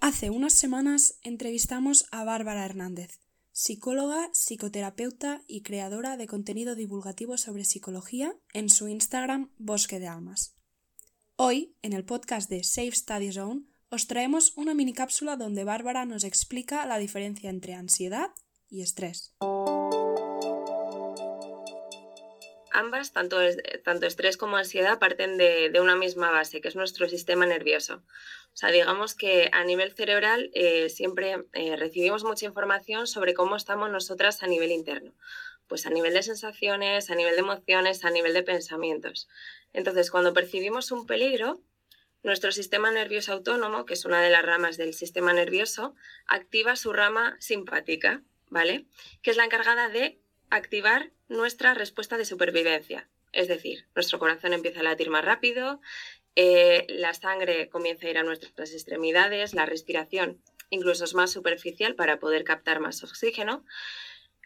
Hace unas semanas entrevistamos a Bárbara Hernández, psicóloga, psicoterapeuta y creadora de contenido divulgativo sobre psicología en su Instagram Bosque de Almas. Hoy, en el podcast de Safe Study Zone, os traemos una mini cápsula donde Bárbara nos explica la diferencia entre ansiedad y estrés. Ambas, tanto, tanto estrés como ansiedad, parten de, una misma base, que es nuestro sistema nervioso. O sea, digamos que a nivel cerebral eh, siempre eh, recibimos mucha información sobre cómo estamos nosotras a nivel interno. Pues a nivel de sensaciones, a nivel de emociones, a nivel de pensamientos. Entonces, cuando percibimos un peligro, nuestro sistema nervioso autónomo, que es una de las ramas del sistema nervioso, activa su rama simpática, ¿vale? Que es la encargada de activar nuestra respuesta de supervivencia. Es decir, nuestro corazón empieza a latir más rápido, eh, la sangre comienza a ir a nuestras extremidades, la respiración incluso es más superficial para poder captar más oxígeno.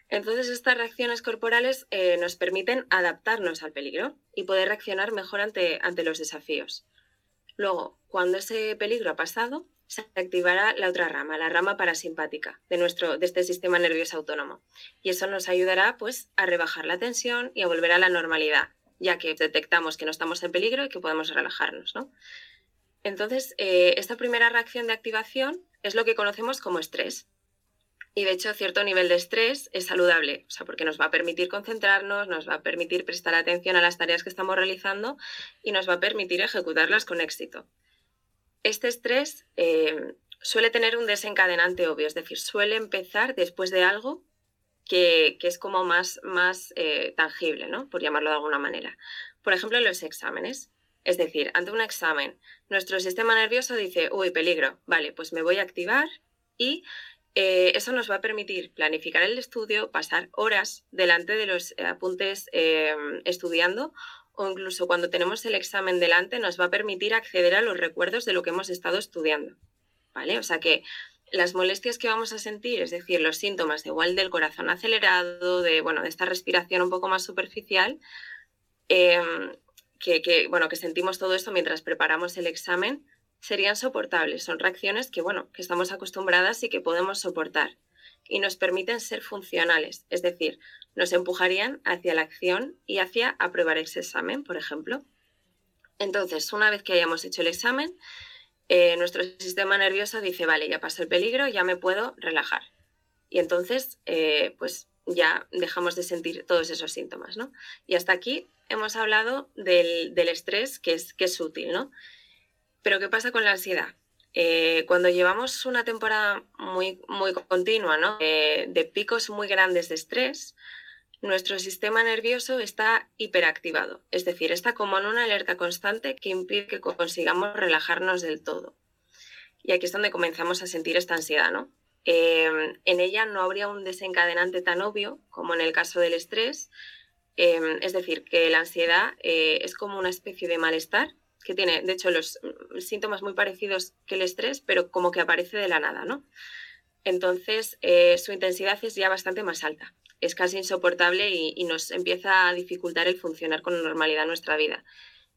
Entonces, estas reacciones corporales eh, nos permiten adaptarnos al peligro y poder reaccionar mejor ante, ante los desafíos. Luego, cuando ese peligro ha pasado, se activará la otra rama, la rama parasimpática de, nuestro, de este sistema nervioso autónomo. Y eso nos ayudará pues, a rebajar la tensión y a volver a la normalidad, ya que detectamos que no estamos en peligro y que podemos relajarnos. Entonces, eh, esta primera reacción de activación es lo que conocemos como estrés. Y de hecho, cierto nivel de estrés es saludable, o sea, porque nos va a permitir concentrarnos, nos va a permitir prestar atención a las tareas que estamos realizando y nos va a permitir ejecutarlas con éxito este estrés eh, suele tener un desencadenante obvio, es decir, suele empezar después de algo que, es como más, más eh, tangible, ¿no? por llamarlo de alguna manera. Por ejemplo, los exámenes. Es decir, ante un examen, nuestro sistema nervioso dice, uy, peligro, vale, pues me voy a activar y eh, eso nos va a permitir planificar el estudio, pasar horas delante de los apuntes estudiando o incluso cuando tenemos el examen delante nos va a permitir acceder a los recuerdos de lo que hemos estado estudiando. ¿Vale? O sea que las molestias que vamos a sentir, es decir, los síntomas de igual del corazón acelerado, de, bueno, de esta respiración un poco más superficial, em, que, bueno, que sentimos todo esto mientras preparamos el examen, serían soportables. Son reacciones que, bueno, que estamos acostumbradas y que podemos soportar y nos permiten ser funcionales, es decir, nos empujarían hacia la acción y hacia aprobar ese examen, por ejemplo. Entonces, una vez que hayamos hecho el examen, eh, nuestro sistema nervioso dice, vale, ya pasó el peligro, ya me puedo relajar. Y entonces, eh, pues ya dejamos de sentir todos esos síntomas, ¿no? Y hasta aquí hemos hablado del, estrés, que es, que es útil, ¿no? Pero ¿qué pasa con la ansiedad? Eh, cuando llevamos una temporada muy, muy continua, ¿no? de picos muy grandes de estrés, nuestro sistema nervioso está hiperactivado, es decir, está como en una alerta constante que impide que consigamos relajarnos del todo. Y aquí es donde comenzamos a sentir esta ansiedad, ¿no? Em, en ella no habría un desencadenante tan obvio como en el caso del estrés, em, es decir, que la ansiedad eh, es como una especie de malestar que tiene, de hecho, los síntomas muy parecidos que el estrés, pero como que aparece de la nada, ¿no? Entonces, eh, su intensidad es ya bastante más alta es casi insoportable y, nos empieza a dificultar el funcionar con normalidad nuestra vida.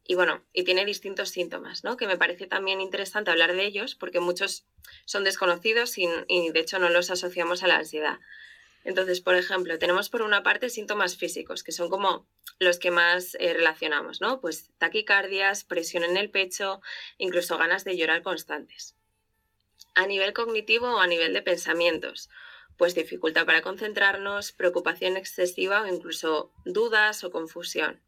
Y bueno, y tiene distintos síntomas, ¿no? Que me parece también interesante hablar de ellos porque muchos son desconocidos y, de hecho no los asociamos a la ansiedad. Entonces, por ejemplo, tenemos por una parte síntomas físicos, que son como los que más eh, relacionamos, ¿no? Pues taquicardias, presión en el pecho, incluso ganas de llorar constantes. A nivel cognitivo o a nivel de pensamientos, pues dificultad para concentrarnos, preocupación excesiva o incluso dudas o confusión.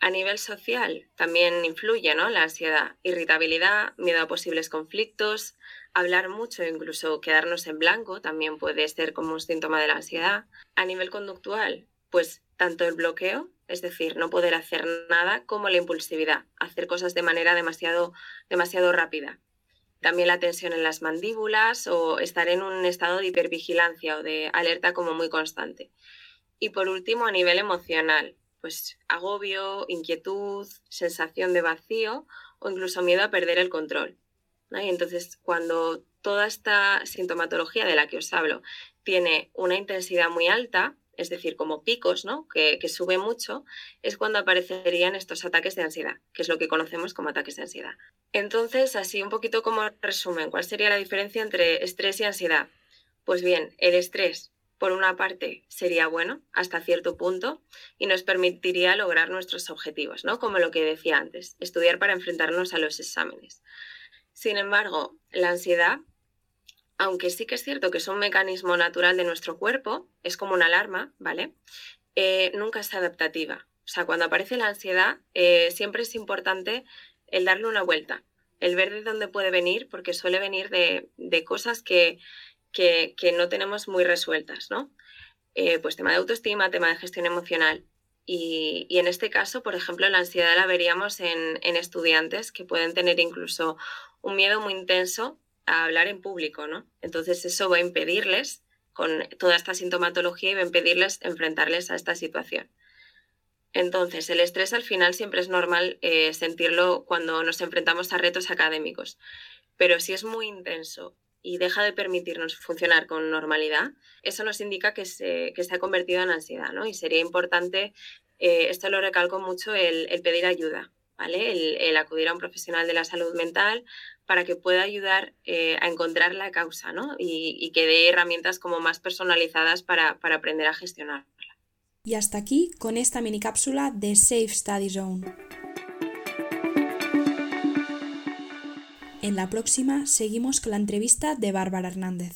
A nivel social también influye ¿no? la ansiedad, irritabilidad, miedo a posibles conflictos, hablar mucho incluso quedarnos en blanco también puede ser como un síntoma de la ansiedad. A nivel conductual, pues tanto el bloqueo, es decir, no poder hacer nada, como la impulsividad, hacer cosas de manera demasiado, demasiado rápida también la tensión en las mandíbulas o estar en un estado de hipervigilancia o de alerta como muy constante. Y por último, a nivel emocional, pues agobio, inquietud, sensación de vacío o incluso miedo a perder el control. Y entonces, cuando toda esta sintomatología de la que os hablo tiene una intensidad muy alta, es decir, como picos, ¿no? Que, que, sube mucho, es cuando aparecerían estos ataques de ansiedad, que es lo que conocemos como ataques de ansiedad. Entonces, así un poquito como resumen, ¿cuál sería la diferencia entre estrés y ansiedad? Pues bien, el estrés, por una parte, sería bueno hasta cierto punto y nos permitiría lograr nuestros objetivos, ¿no? Como lo que decía antes, estudiar para enfrentarnos a los exámenes. Sin embargo, la ansiedad aunque sí que es cierto que es un mecanismo natural de nuestro cuerpo, es como una alarma, ¿vale? Eh, nunca es adaptativa. O sea, cuando aparece la ansiedad, eh, siempre es importante el darle una vuelta, el ver de dónde puede venir, porque suele venir de, cosas que, que, no tenemos muy resueltas, ¿no? Eh, pues tema de autoestima, tema de gestión emocional. Y, en este caso, por ejemplo, la ansiedad la veríamos en, en estudiantes que pueden tener incluso un miedo muy intenso a hablar en público, ¿no? Entonces eso va a impedirles, con toda esta sintomatología, y va a impedirles enfrentarles a esta situación. Entonces, el estrés al final siempre es normal eh, sentirlo cuando nos enfrentamos a retos académicos, pero si es muy intenso y deja de permitirnos funcionar con normalidad, eso nos indica que se, que se ha convertido en ansiedad, ¿no? Y sería importante, eh, esto lo recalco mucho, el, pedir ayuda, ¿vale? El, acudir a un profesional de la salud mental, para que pueda ayudar eh, a encontrar la causa ¿no? y, que dé herramientas como más personalizadas para, para aprender a gestionarla. Y hasta aquí con esta mini cápsula de Safe Study Zone. En la próxima seguimos con la entrevista de Bárbara Hernández.